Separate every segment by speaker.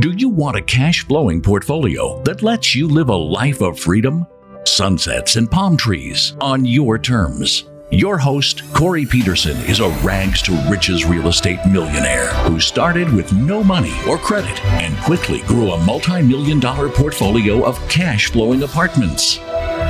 Speaker 1: Do you want a cash flowing portfolio that lets you live a life of freedom? Sunsets and palm trees on your terms. Your host, Corey Peterson, is a rags to riches real estate millionaire who started with no money or credit and quickly grew a multi million dollar portfolio of cash flowing apartments.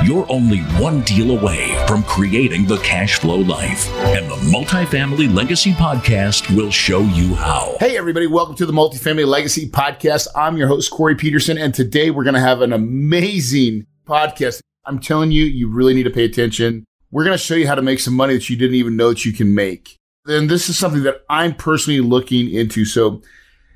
Speaker 1: You're only one deal away from creating the cash flow life, and the Multifamily Legacy Podcast will show you how.
Speaker 2: Hey, everybody, welcome to the Multifamily Legacy Podcast. I'm your host, Corey Peterson, and today we're going to have an amazing podcast. I'm telling you, you really need to pay attention. We're going to show you how to make some money that you didn't even know that you can make. And this is something that I'm personally looking into. So,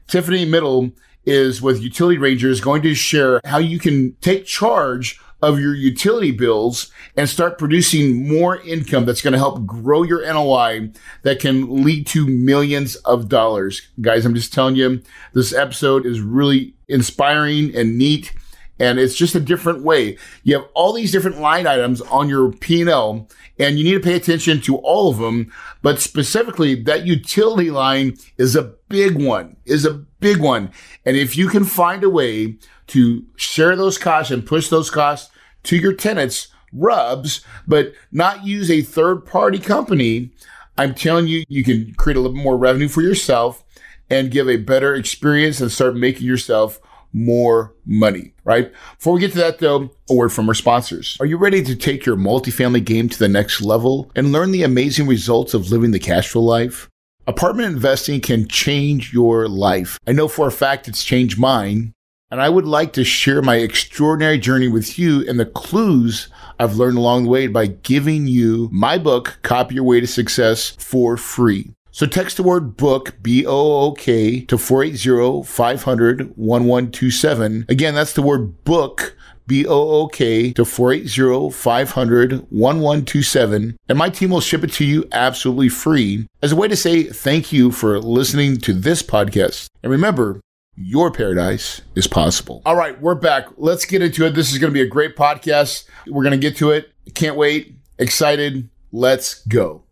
Speaker 2: Tiffany Mittal is with Utility Rangers going to share how you can take charge of your utility bills and start producing more income that's going to help grow your NOI that can lead to millions of dollars. Guys, I'm just telling you, this episode is really inspiring and neat. And it's just a different way. You have all these different line items on your P&L and you need to pay attention to all of them. But specifically that utility line is a big one, is a big one. And if you can find a way to share those costs and push those costs to your tenants, RUBS, but not use a third party company, I'm telling you, you can create a little more revenue for yourself and give a better experience and start making yourself more money, right? Before we get to that though, a word from our sponsors. Are you ready to take your multifamily game to the next level and learn the amazing results of living the cash flow life? Apartment investing can change your life. I know for a fact it's changed mine. And I would like to share my extraordinary journey with you and the clues I've learned along the way by giving you my book, Copy Your Way to Success, for free. So text the word book, B O O K, to 480 500 1127. Again, that's the word book, B O O K, to 480 500 1127. And my team will ship it to you absolutely free as a way to say thank you for listening to this podcast. And remember, your paradise is possible. All right, we're back. Let's get into it. This is going to be a great podcast. We're going to get to it. Can't wait. Excited. Let's go.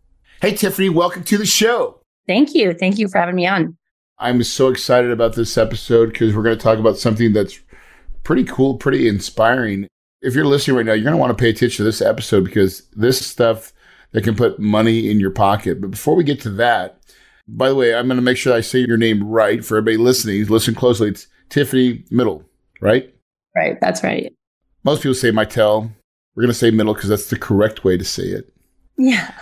Speaker 2: Hey, Tiffany, welcome to the show.
Speaker 3: Thank you. Thank you for having me on.
Speaker 2: I'm so excited about this episode because we're going to talk about something that's pretty cool, pretty inspiring. If you're listening right now, you're going to want to pay attention to this episode because this stuff that can put money in your pocket. But before we get to that, by the way, I'm going to make sure I say your name right for everybody listening. Listen closely. It's Tiffany Mittal, right?
Speaker 3: Right. That's right.
Speaker 2: Most people say Mitel. We're going to say Middle because that's the correct way to say it.
Speaker 3: Yeah.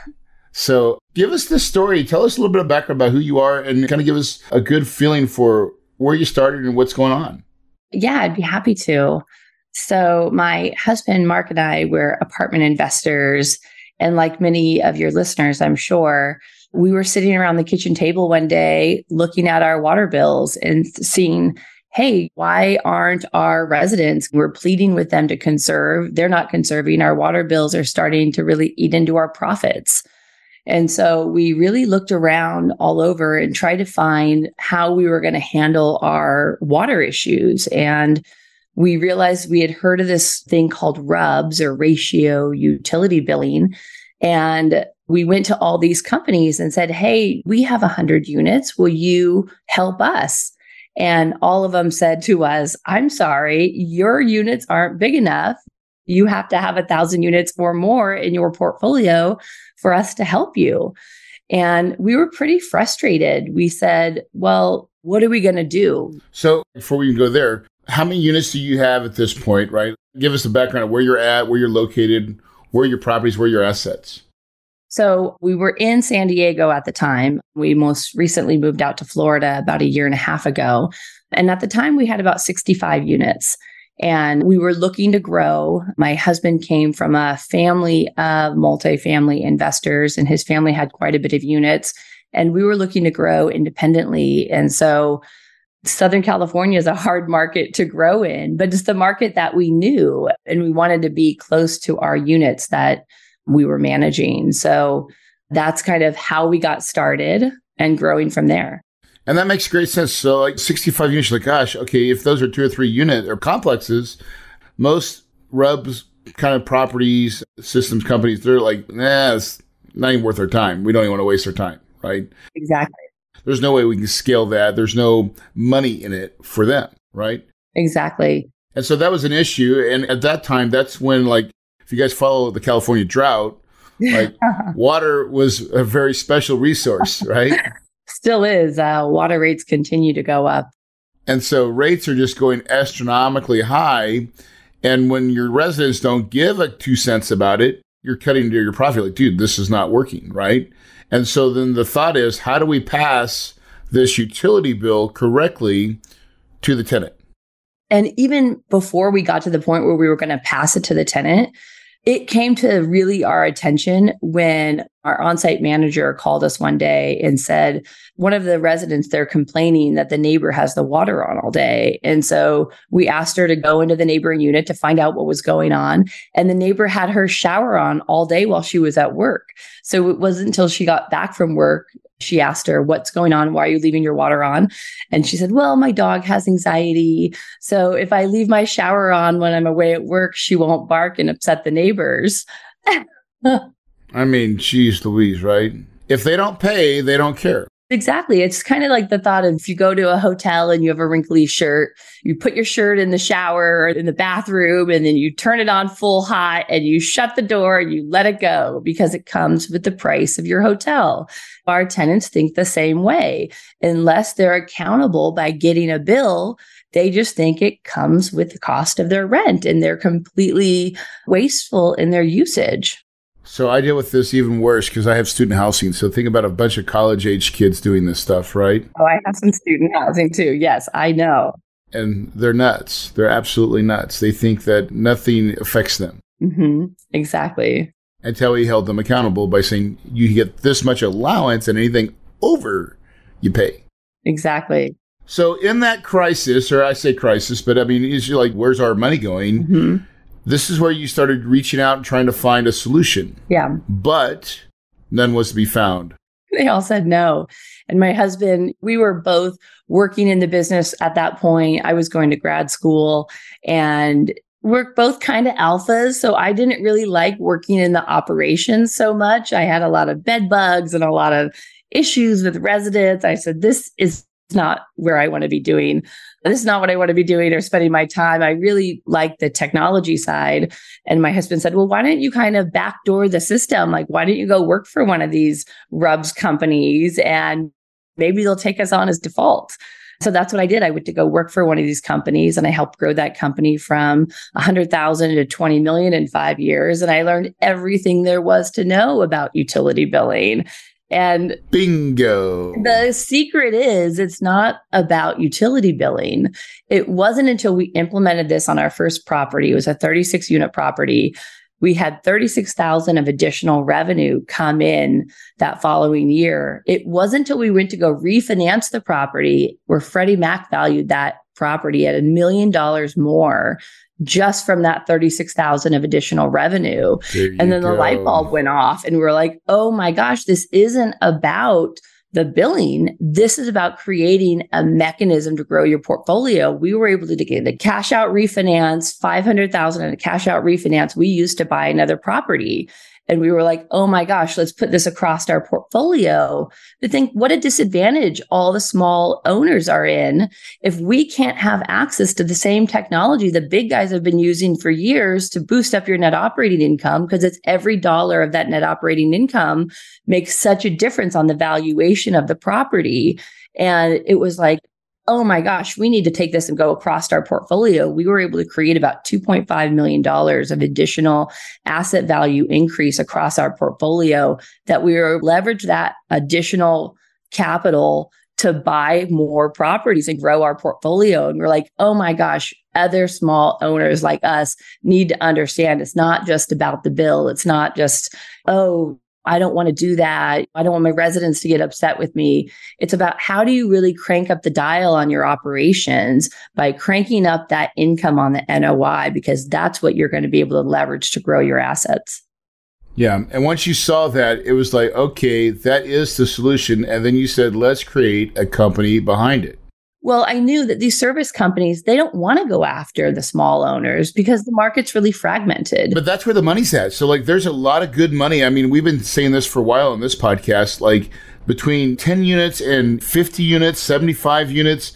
Speaker 2: So give us this story. Tell us a little bit of background about who you are and kind of give us a good feeling for where you started and what's going on.
Speaker 3: Yeah, I'd be happy to. So my husband, Mark, and I were apartment investors. And like many of your listeners, I'm sure, we were sitting around the kitchen table one day looking at our water bills and seeing, hey, why aren't our residents? We're pleading with them to conserve. They're not conserving. Our water bills are starting to really eat into our profits. And so we really looked around all over and tried to find how we were going to handle our water issues. And we realized we had heard of this thing called RUBS or ratio utility billing. And we went to all these companies and said, Hey, we have 100 units. Will you help us? And all of them said to us, I'm sorry, your units aren't big enough. You have to have a thousand units or more in your portfolio for us to help you. And we were pretty frustrated. We said, Well, what are we going to do?
Speaker 2: So, before we go there, how many units do you have at this point, right? Give us the background of where you're at, where you're located, where your properties, where your assets.
Speaker 3: So we were in San Diego at the time. We most recently moved out to Florida about a year and a half ago. And at the time, we had about 65 units and we were looking to grow. My husband came from a family of multifamily investors, and his family had quite a bit of units. And we were looking to grow independently. And so Southern California is a hard market to grow in, but it's the market that we knew. And we wanted to be close to our units that we were managing. So that's kind of how we got started and growing from there.
Speaker 2: And that makes great sense. So, like 65 units, like, gosh, okay, if those are two or three unit or complexes, most RUBS kind of properties, systems companies, they're like, nah, it's not even worth our time. We don't even want to waste our time, right?
Speaker 3: Exactly.
Speaker 2: there's no way we can scale that. There's no money in it for them, right?
Speaker 3: Exactly.
Speaker 2: And so that was an issue. And at that time, that's when, like, if you guys follow the California drought, like water was a very special resource, right?
Speaker 3: Still is. Uh, water rates continue to go up.
Speaker 2: And so rates are just going astronomically high. And when your residents don't give a two cents about it, you're cutting into your profit. Like, dude, this is not working, right? And so then the thought is, how do we pass this utility bill correctly to the tenant?
Speaker 3: And even before we got to the point where we were going to pass it to the tenant, it came to really our attention when our on-site manager called us one day and said one of the residents they're complaining that the neighbor has the water on all day. And so we asked her to go into the neighboring unit to find out what was going on. And the neighbor had her shower on all day while she was at work. So it wasn't until she got back from work she asked her, What's going on? Why are you leaving your water on? And she said, Well, my dog has anxiety. So if I leave my shower on when I'm away at work, she won't bark and upset the neighbors.
Speaker 2: I mean, geez Louise, right? If they don't pay, they don't care.
Speaker 3: Exactly. It's kind of like the thought of if you go to a hotel and you have a wrinkly shirt, you put your shirt in the shower or in the bathroom and then you turn it on full hot and you shut the door and you let it go because it comes with the price of your hotel. Our tenants think the same way. Unless they're accountable by getting a bill, they just think it comes with the cost of their rent and they're completely wasteful in their usage.
Speaker 2: So I deal with this even worse because I have student housing. So think about a bunch of college age kids doing this stuff, right?
Speaker 3: Oh, I have some student housing too. Yes, I know.
Speaker 2: And they're nuts. They're absolutely nuts. They think that nothing affects them.
Speaker 3: Mm-hmm. Exactly.
Speaker 2: Until we held them accountable by saying you get this much allowance and anything over you pay.
Speaker 3: Exactly.
Speaker 2: So in that crisis, or I say crisis, but I mean, it's like, where's our money going? Mm-hmm this is where you started reaching out and trying to find a solution.
Speaker 3: Yeah.
Speaker 2: But none was to be found.
Speaker 3: They all said no. And my husband, we were both working in the business at that point. I was going to grad school and we're both kind of alphas. So I didn't really like working in the operations so much. I had a lot of bed bugs and a lot of issues with residents. I said, this is not where I want to be doing this is not what I want to be doing or spending my time. I really like the technology side. And my husband said, Well, why don't you kind of backdoor the system? Like, why don't you go work for one of these RUBS companies and maybe they'll take us on as default? So that's what I did. I went to go work for one of these companies and I helped grow that company from 100,000 to 20 million in 5 years and I learned everything there was to know about utility billing and
Speaker 2: bingo.
Speaker 3: The secret is it's not about utility billing. It wasn't until we implemented this on our first property, it was a 36 unit property. We had 36,000 of additional revenue come in that following year. It wasn't until we went to go refinance the property where Freddie Mac valued that property at a million dollars more just from that 36,000 of additional revenue. And then go. the light bulb went off and we are like, "Oh my gosh, this isn't about the billing. This is about creating a mechanism to grow your portfolio. We were able to get the cash out refinance, 500,000 in a cash out refinance we used to buy another property. And we were like, oh my gosh, let's put this across our portfolio. But think what a disadvantage all the small owners are in if we can't have access to the same technology the big guys have been using for years to boost up your net operating income, because it's every dollar of that net operating income makes such a difference on the valuation of the property. And it was like, oh my gosh, we need to take this and go across our portfolio. We were able to create about $2.5 million of additional asset value increase across our portfolio that we were leverage that additional capital to buy more properties and grow our portfolio. And we're like, oh my gosh, other small owners like us need to understand it's not just about the bill. It's not just, oh, I don't want to do that. I don't want my residents to get upset with me. It's about how do you really crank up the dial on your operations by cranking up that income on the NOI, because that's what you're going to be able to leverage to grow your assets.
Speaker 2: Yeah. And once you saw that, it was like, okay, that is the solution. And then you said, let's create a company behind it.
Speaker 3: Well, I knew that these service companies, they don't want to go after the small owners because the market's really fragmented.
Speaker 2: But that's where the money's at. So, like, there's a lot of good money. I mean, we've been saying this for a while on this podcast. Like, between 10 units and 50 units, 75 units.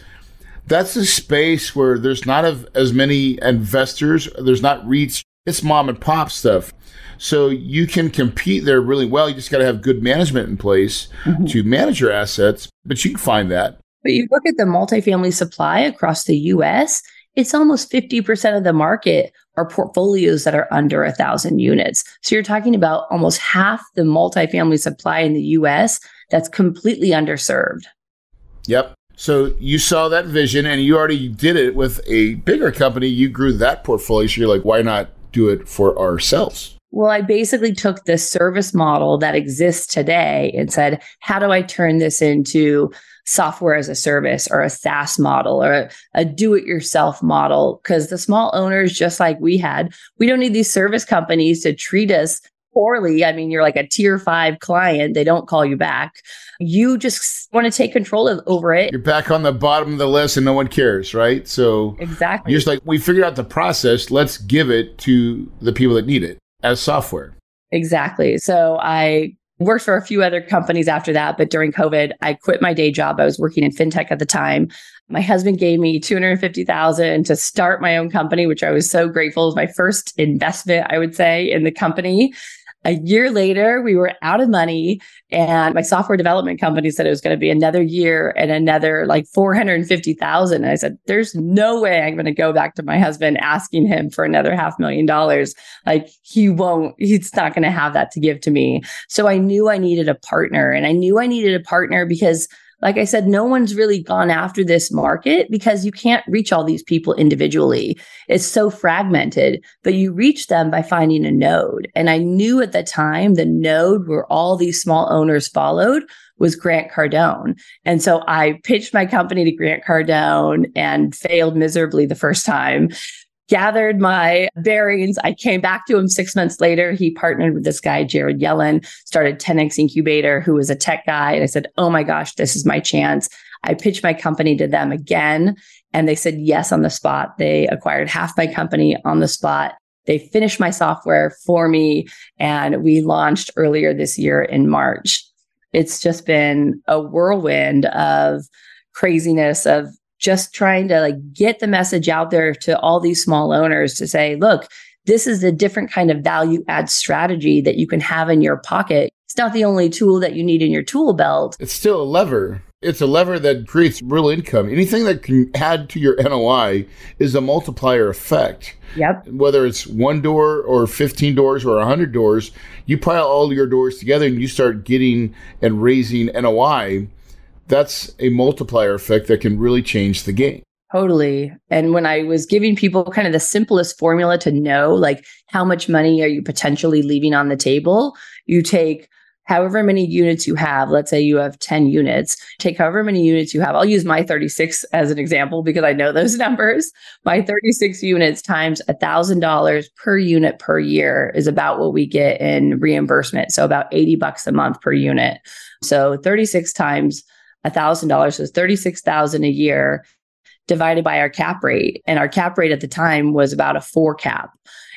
Speaker 2: That's a space where there's not as many investors, there's not REITs, it's mom and pop stuff. So you can compete there really well. You just got to have good management in place mm-hmm. to manage your assets, but you can find that.
Speaker 3: But you look at the multifamily supply across the US, it's almost 50% of the market are portfolios that are under a thousand units. So you're talking about almost half the multifamily supply in the US that's completely underserved.
Speaker 2: Yep. So you saw that vision and you already did it with a bigger company. You grew that portfolio. So you're like, why not do it for ourselves?
Speaker 3: Well, I basically took the service model that exists today and said, how do I turn this into software as a service or a SaaS model or a, a do it yourself model? Because the small owners, just like we had, we don't need these service companies to treat us poorly. I mean, you're like a tier five client, they don't call you back. You just want to take control of, over it.
Speaker 2: You're back on the bottom of the list and no one cares, right? So,
Speaker 3: exactly.
Speaker 2: You're just like, we figured out the process. Let's give it to the people that need it as software.
Speaker 3: Exactly. So, I worked for a few other companies after that, but during COVID, I quit my day job. I was working in fintech at the time. My husband gave me 250,000 to start my own company, which I was so grateful. It was my first investment, I would say, in the company. A year later, we were out of money, and my software development company said it was going to be another year and another like 450,000. And I said, There's no way I'm going to go back to my husband asking him for another half million dollars. Like, he won't, he's not going to have that to give to me. So I knew I needed a partner, and I knew I needed a partner because like I said, no one's really gone after this market because you can't reach all these people individually. It's so fragmented, but you reach them by finding a node. And I knew at the time the node where all these small owners followed was Grant Cardone. And so I pitched my company to Grant Cardone and failed miserably the first time gathered my bearings. I came back to him six months later. He partnered with this guy, Jared Yellen, started 10X Incubator, who was a tech guy. And I said, Oh my gosh, this is my chance. I pitched my company to them again, and they said yes on the spot. They acquired half my company on the spot. They finished my software for me, and we launched earlier this year in March. It's just been a whirlwind of craziness of just trying to like get the message out there to all these small owners to say, look, this is a different kind of value add strategy that you can have in your pocket. It's not the only tool that you need in your tool belt.
Speaker 2: It's still a lever. It's a lever that creates real income. Anything that can add to your NOI is a multiplier effect.
Speaker 3: Yep.
Speaker 2: Whether it's one door or 15 doors or 100 doors, you pile all your doors together and you start getting and raising NOI that's a multiplier effect that can really change the game.
Speaker 3: Totally. And when I was giving people kind of the simplest formula to know, like how much money are you potentially leaving on the table, you take however many units you have. Let's say you have 10 units, take however many units you have. I'll use my 36 as an example because I know those numbers. My 36 units times $1,000 per unit per year is about what we get in reimbursement. So about 80 bucks a month per unit. So 36 times $1,000 was 36,000 a year divided by our cap rate. And our cap rate at the time was about a four cap.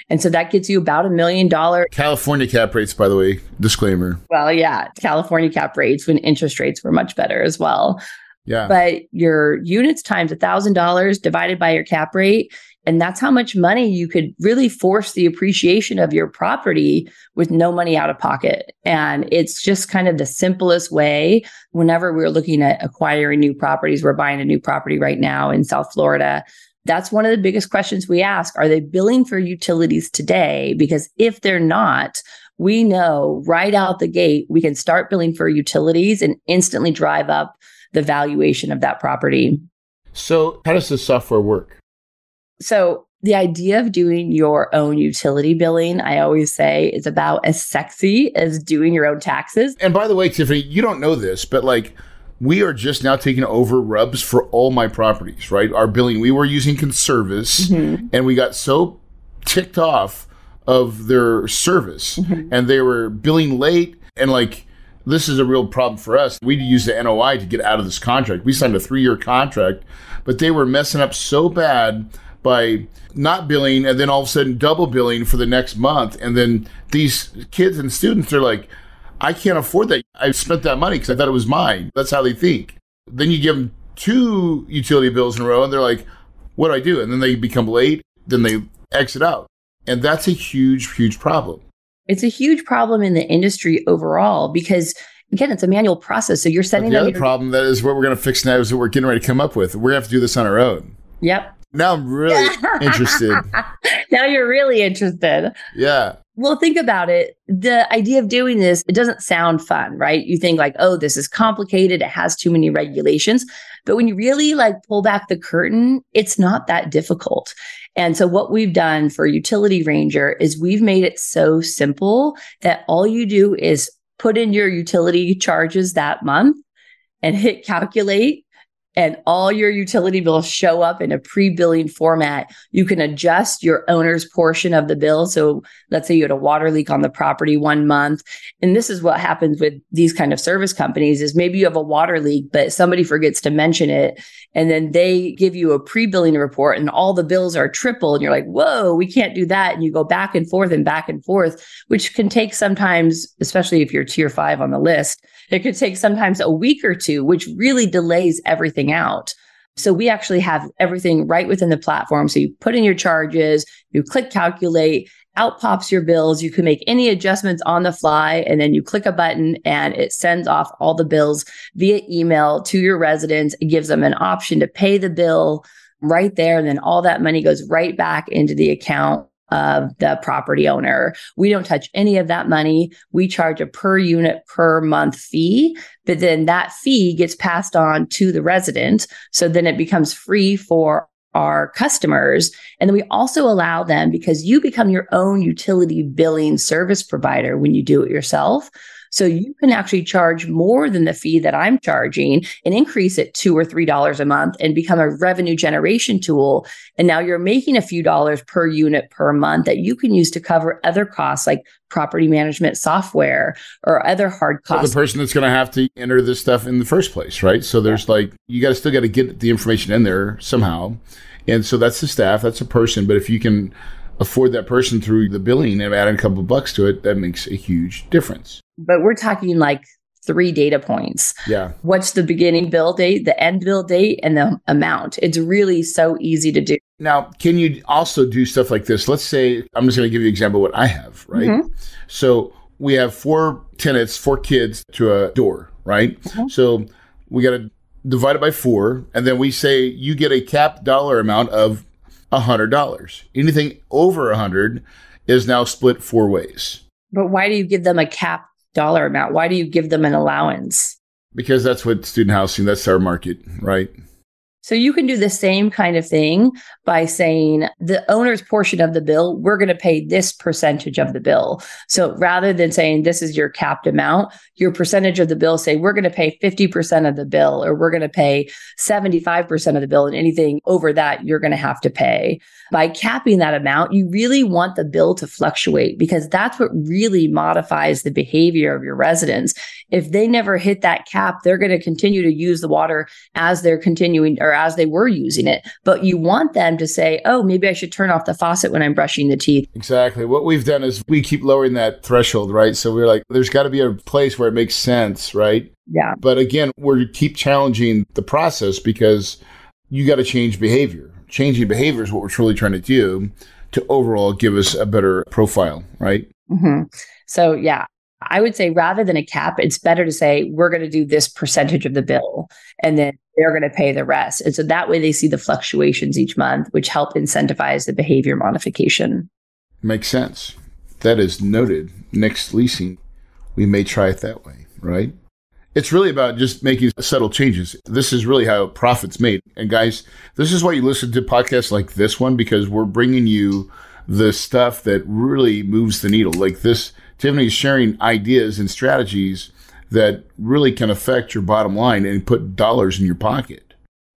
Speaker 3: And so that gets you about a million dollar.
Speaker 2: California cap rates, by the way, disclaimer.
Speaker 3: Well, yeah, California cap rates when interest rates were much better as well.
Speaker 2: Yeah.
Speaker 3: But your units times a thousand dollars divided by your cap rate and that's how much money you could really force the appreciation of your property with no money out of pocket. And it's just kind of the simplest way. Whenever we're looking at acquiring new properties, we're buying a new property right now in South Florida. That's one of the biggest questions we ask. Are they billing for utilities today? Because if they're not, we know right out the gate, we can start billing for utilities and instantly drive up the valuation of that property.
Speaker 2: So, how does the software work?
Speaker 3: So the idea of doing your own utility billing, I always say, is about as sexy as doing your own taxes.
Speaker 2: And by the way, Tiffany, you don't know this, but like we are just now taking over RUBS for all my properties, right? Our billing, we were using Conservice mm-hmm. and we got so ticked off of their service mm-hmm. and they were billing late and like this is a real problem for us. We use the NOI to get out of this contract. We signed a three year contract, but they were messing up so bad by not billing and then all of a sudden double billing for the next month. And then these kids and students are like, I can't afford that. I spent that money because I thought it was mine. That's how they think. Then you give them two utility bills in a row and they're like, what do I do? And then they become late. Then they exit out. And that's a huge, huge problem.
Speaker 3: It's a huge problem in the industry overall because again, it's a manual process. So you're sending
Speaker 2: but the other
Speaker 3: your-
Speaker 2: problem that is what we're going to fix now is that we're getting ready to come up with. We're going to have to do this on our own.
Speaker 3: Yep.
Speaker 2: Now I'm really interested.
Speaker 3: now you're really interested.
Speaker 2: Yeah.
Speaker 3: Well, think about it. The idea of doing this, it doesn't sound fun, right? You think like, oh, this is complicated. It has too many regulations. But when you really like pull back the curtain, it's not that difficult. And so what we've done for Utility Ranger is we've made it so simple that all you do is put in your utility charges that month and hit calculate and all your utility bills show up in a pre-billing format. You can adjust your owner's portion of the bill. So let's say you had a water leak on the property one month. And this is what happens with these kind of service companies is maybe you have a water leak, but somebody forgets to mention it. And then they give you a pre-billing report and all the bills are triple. And you're like, whoa, we can't do that. And you go back and forth and back and forth, which can take sometimes, especially if you're tier five on the list, it could take sometimes a week or two, which really delays everything out. So we actually have everything right within the platform. So you put in your charges, you click calculate, out pops your bills. You can make any adjustments on the fly, and then you click a button and it sends off all the bills via email to your residents. It gives them an option to pay the bill right there. And then all that money goes right back into the account of the property owner. We don't touch any of that money. We charge a per unit per month fee, but then that fee gets passed on to the resident. So then it becomes free for our customers. And then we also allow them because you become your own utility billing service provider when you do it yourself. So you can actually charge more than the fee that I'm charging and increase it two or three dollars a month and become a revenue generation tool. And now you're making a few dollars per unit per month that you can use to cover other costs like property management software or other hard
Speaker 2: Well,
Speaker 3: costs.
Speaker 2: the person that's going to have to enter this stuff in the first place, right? So there's like you got to still got to get the information in there somehow, and so that's the staff, that's a person. But if you can afford that person through the billing and adding a couple of bucks to it, that makes a huge difference.
Speaker 3: But we're talking like three data points.
Speaker 2: Yeah.
Speaker 3: What's the beginning bill date, the end bill date, and the amount? It's really so easy to do.
Speaker 2: Now, can you also do stuff like this? Let's say I'm just going to give you an example of what I have, right?
Speaker 3: Mhm.
Speaker 2: So we have four tenants, four kids to a door, right?
Speaker 3: Mhm.
Speaker 2: So we got to divide it by four, and then we say you get a capped dollar amount of a hundred dollars. Anything over a hundred is now split four ways
Speaker 3: But why do you give them a cap dollar amount? Why do you give them an allowance?
Speaker 2: because that's what student housing. That's our market, right?
Speaker 3: So you can do the same kind of thing by saying the owner's portion of the bill, we're going to pay this percentage of the bill. So rather than saying this is your capped amount, your percentage of the bill say we're going to pay 50% of the bill or we're going to pay 75% of the bill and anything over that you're going to have to pay. By capping that amount, you really want the bill to fluctuate because that's what really modifies the behavior of your residents. If they never hit that cap, they're going to continue to use the water as they're continuing or as they were using it. But you want them to say, oh, maybe I should turn off the faucet when I'm brushing the teeth.
Speaker 2: Exactly. What we've done is we keep lowering that threshold, right? So we're like, there's got to be a place where it makes sense, right?
Speaker 3: Yeah.
Speaker 2: But again, we're keep challenging the process because you got to change behavior. Changing behavior is what we're truly trying to do to overall give us a better profile, right?
Speaker 3: hmm So, yeah, I would say rather than a cap, it's better to say we're going to do this percentage of the bill and then they're going to pay the rest. And so that way they see the fluctuations each month, which help incentivize the behavior modification.
Speaker 2: Makes sense. That is noted. Next leasing, we may try it that way, right? It's really about just making subtle changes. This is really how profit's made. And guys, this is why you listen to podcasts like this one because we're bringing you the stuff that really moves the needle. Like this, Tiffany's sharing ideas and strategies that really can affect your bottom line and put dollars in your pocket.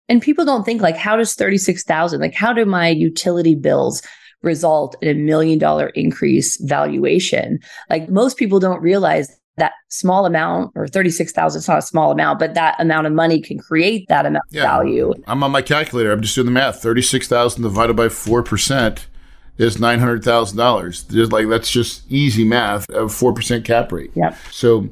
Speaker 3: And people don't think like, how does 36,000, like how do my utility bills result in a million dollar increase valuation? Like most people don't realize that small amount or 36,000 is not a small amount, but that amount of money can create that amount
Speaker 2: Yeah.
Speaker 3: of value.
Speaker 2: I'm on my calculator. I'm just doing the math. 36,000 divided by 4% is nine hundred thousand dollars. Just like that's just easy math of four percent cap rate.
Speaker 3: Yep.
Speaker 2: So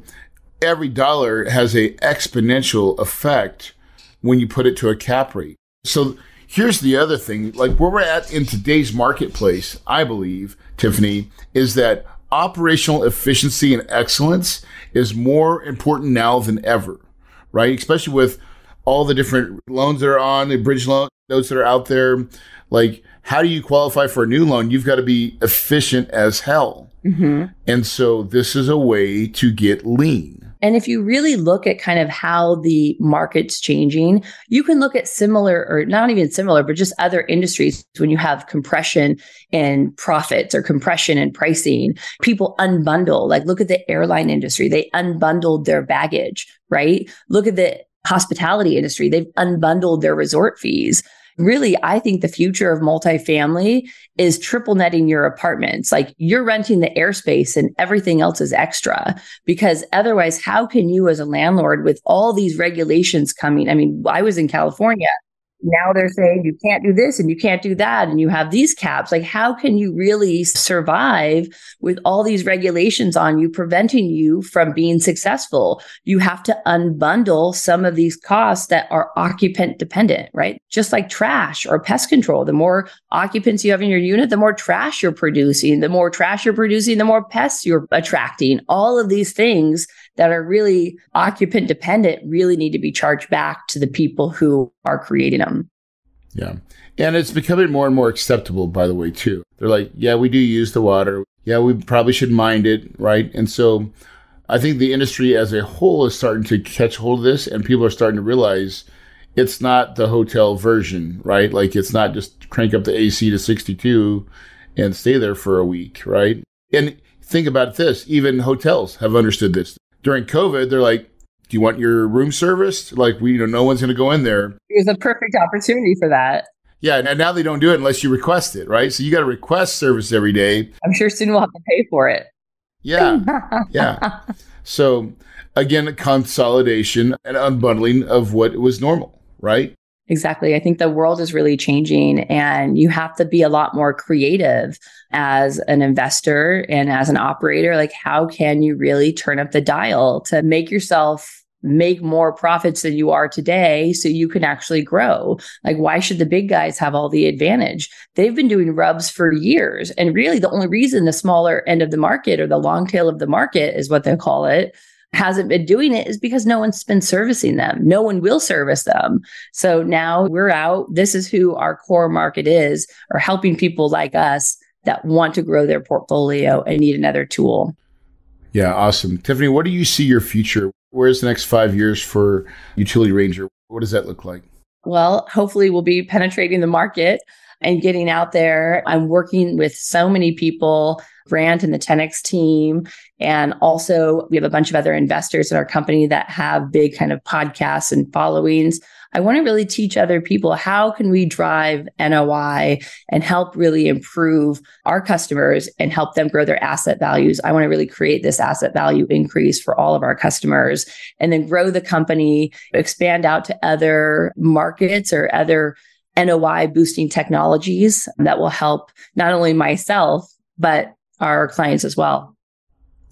Speaker 2: every dollar has a exponential effect when you put it to a cap rate. So here's the other thing, like where we're at in today's marketplace, I believe, Tiffany, is that operational efficiency and excellence is more important now than ever, right? Especially with all the different loans that are on the bridge loan, those that are out there. Like, how do you qualify for a new loan? You've got to be efficient as hell. Mm-hmm. And so this is a way to get lean.
Speaker 3: And if you really look at kind of how the market's changing, you can look at similar or not even similar, but just other industries when you have compression in profits or compression in pricing, people unbundle. Like look at the airline industry. They unbundled their baggage, right? Look at the hospitality industry. They've unbundled their resort fees really, I think the future of multifamily is triple netting your apartments. Like you're renting the airspace and everything else is extra. Because otherwise, how can you, as a landlord, with all these regulations coming? I mean, I was in California now they're saying you can't do this and you can't do that and you have these caps. Like how can you really survive with all these regulations on you preventing you from being successful? You have to unbundle some of these costs that are occupant dependent right? Just like trash or pest control. The more occupants you have in your unit the more trash you're producing. The more trash you're producing the more pests you're attracting. All of these things that are really occupant dependent really need to be charged back to the people who are creating them.
Speaker 2: Yeah. And it's becoming more and more acceptable, by the way, too. They're like, yeah, we do use the water. Yeah, we probably should mind it, right? And so I think the industry as a whole is starting to catch hold of this, and people are starting to realize it's not the hotel version, right? Like it's not just crank up the AC to 62 and stay there for a week, right? And think about this even hotels have understood this during COVID, they're like, do you want your room serviced? Like, we, you know, no one's going to go in there.
Speaker 3: It was a perfect opportunity for that.
Speaker 2: Yeah, and now they don't do it unless you request it, right? So you got to request service every day.
Speaker 3: I'm sure soon we'll have to pay for it.
Speaker 2: Yeah, yeah. So again, consolidation and unbundling of what was normal, right?
Speaker 3: Exactly. I think the world is really changing and you have to be a lot more creative as an investor and as an operator. Like, how can you really turn up the dial to make yourself make more profits than you are today so you can actually grow. Like, why should the big guys have all the advantage? They've been doing RUBS for years. And really, the only reason the smaller end of the market or the long tail of the market is what they call it hasn't been doing it is because no one's been servicing them. No one will service them. So now we're out. This is who our core market is, or helping people like us that want to grow their portfolio and need another tool.
Speaker 2: Yeah, awesome. Tiffany, what do you see your future? Where's the next five years for Utility Ranger? What does that look like?
Speaker 3: Well, hopefully, we'll be penetrating the market and getting out there. I'm working with so many people, Grant and the 10X team. And also, we have a bunch of other investors in our company that have big kind of podcasts and followings. I want to really teach other people how can we drive NOI and help really improve our customers and help them grow their asset values. I want to really create this asset value increase for all of our customers and then grow the company, expand out to other markets or other NOI boosting technologies that will help not only myself, but our clients as well.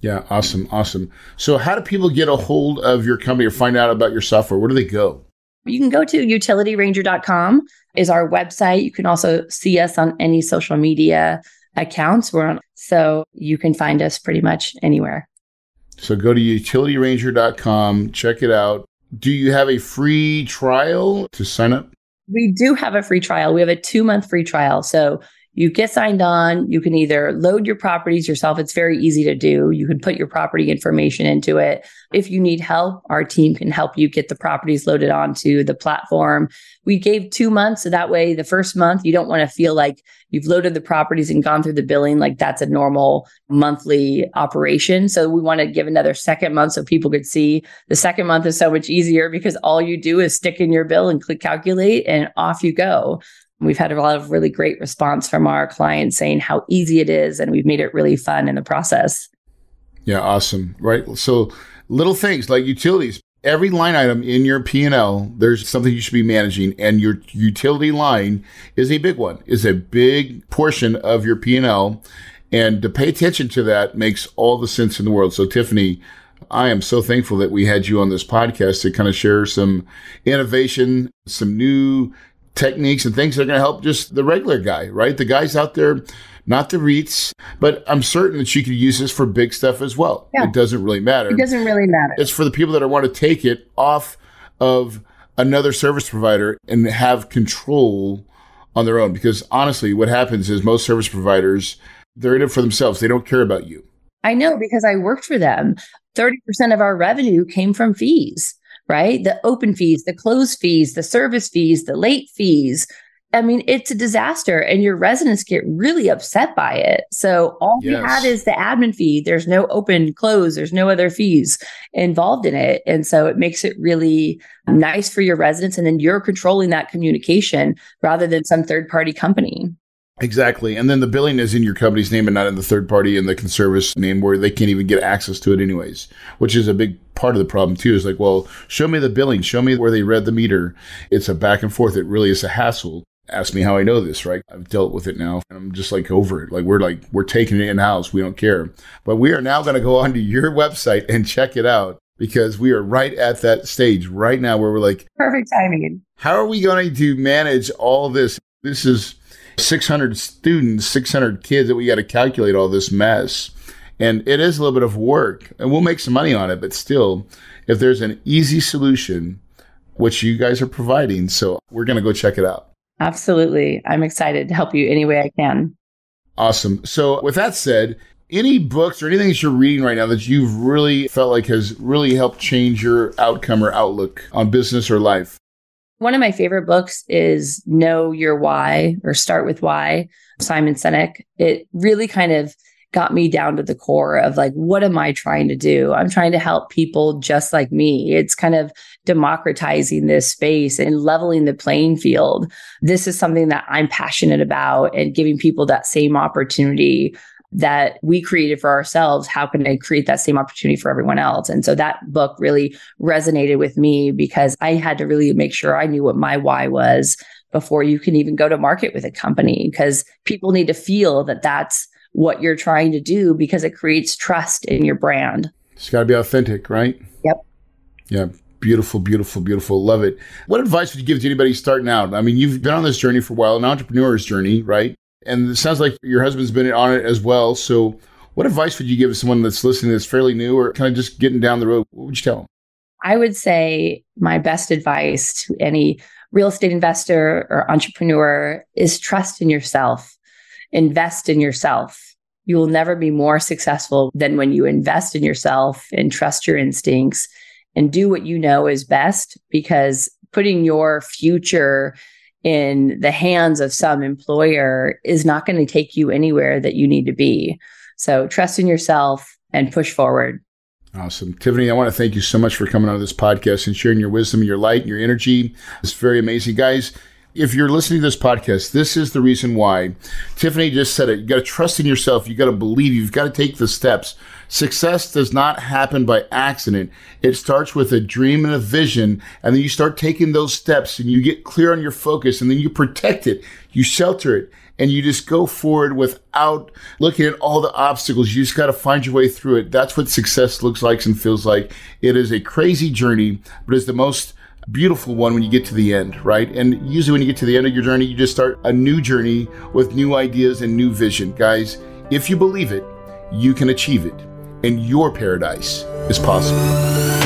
Speaker 2: Yeah, awesome. Awesome. So, how do people get a hold of your company or find out about your software? Where do they go?
Speaker 3: You can go to utilityranger.com is our website. You can also see us on any social media accounts. We're on, so you can find us pretty much anywhere.
Speaker 2: So go to utilityranger.com, check it out. Do you have a free trial to sign up?
Speaker 3: We do have a free trial. We have a two month free trial. So you get signed on. You can either load your properties yourself. It's very easy to do. You can put your property information into it. If you need help, our team can help you get the properties loaded onto the platform. We gave two months. So that way, the first month, you don't want to feel like you've loaded the properties and gone through the billing like that's a normal monthly operation. So we want to give another second month so people could see the second month is so much easier because all you do is stick in your bill and click calculate and off you go. We've had a lot of really great response from our clients saying how easy it is, and we've made it really fun in the process.
Speaker 2: Yeah, awesome. Right. So little things like utilities. every line item in your P&L, there's something you should be managing and your utility line is a big one, is a big portion of your P&L. And to pay attention to that makes all the sense in the world. So Tiffany, I am so thankful that we had you on this podcast to kind of share some innovation, some new techniques and things that are going to help just the regular guy, right? The guys out there not the REITs, but I'm certain that she could use this for big stuff as well. Yeah. It doesn't really matter.
Speaker 3: It doesn't really matter.
Speaker 2: It's for the people that want to take it off of another service provider and have control on their own. Because honestly, what happens is most service providers, they're in it for themselves. They don't care about you.
Speaker 3: I know because I worked for them. 30% of our revenue came from fees, right? The open fees, the closed fees, the service fees, the late fees, I mean, it's a disaster and your residents get really upset by it. So all yes. you have is the admin fee. There's no open, close, there's no other fees involved in it. And so it makes it really nice for your residents. And then you're controlling that communication rather than some third party company.
Speaker 2: Exactly. And then the billing is in your company's name and not in the third party and the conservice name where they can't even get access to it anyways, which is a big part of the problem too. Is like, well, show me the billing, show me where they read the meter. It's a back and forth. It really is a hassle ask me how I know this, right? I've dealt with it now. I'm just like over it. Like we're like, we're taking it in house. We don't care. But we are now going to go onto your website and check it out because we are right at that stage right now where we're like,
Speaker 3: perfect timing.
Speaker 2: How are we going to manage all this? This is 600 students, 600 kids that we got to calculate all this mess. And it is a little bit of work and we'll make some money on it. But still, if there's an easy solution, which you guys are providing, so we're going to go check it out.
Speaker 3: Absolutely. I'm excited to help you any way I can.
Speaker 2: Awesome. So, with that said, any books or anything that you're reading right now that you've really felt like has really helped change your outcome or outlook on business or life?
Speaker 3: One of my favorite books is Know Your Why or Start with Why, Simon Sinek. It really kind of got me down to the core of like, what am I trying to do? I'm trying to help people just like me. It's kind of democratizing this space and leveling the playing field. This is something that I'm passionate about and giving people that same opportunity that we created for ourselves. How can I create that same opportunity for everyone else? And so that book really resonated with me because I had to really make sure I knew what my why was before you can even go to market with a company because people need to feel that that's what you're trying to do because it creates trust in your brand.
Speaker 2: It's got to be authentic, right?
Speaker 3: Yep.
Speaker 2: Yeah. Beautiful, beautiful, beautiful. Love it. What advice would you give to anybody starting out? I mean, you've been on this journey for a while, an entrepreneur's journey, right? And it sounds like your husband's been on it as well. So, what advice would you give someone that's listening that's fairly new or kind of just getting down the road? What would you tell them?
Speaker 3: I would say my best advice to any real estate investor or entrepreneur is trust in yourself, invest in yourself you will never be more successful than when you invest in yourself and trust your instincts and do what you know is best because putting your future in the hands of some employer is not going to take you anywhere that you need to be. So trust in yourself and push forward.
Speaker 2: Awesome. Tiffany, I want to thank you so much for coming on this podcast and sharing your wisdom, your light, your energy. It's very amazing. Guys, if you're listening to this podcast, this is the reason why. Tiffany just said it. You got to trust in yourself. You got to believe. You've got to take the steps. Success does not happen by accident. It starts with a dream and a vision, and then you start taking those steps and you get clear on your focus, and then you protect it, you shelter it, and you just go forward without looking at all the obstacles. You just got to find your way through it. That's what success looks like and feels like. It is a crazy journey, but it's the most beautiful one when you get to the end, right? And usually when you get to the end of your journey, you just start a new journey with new ideas and new vision. Guys, if you believe it, you can achieve it, and your paradise is possible.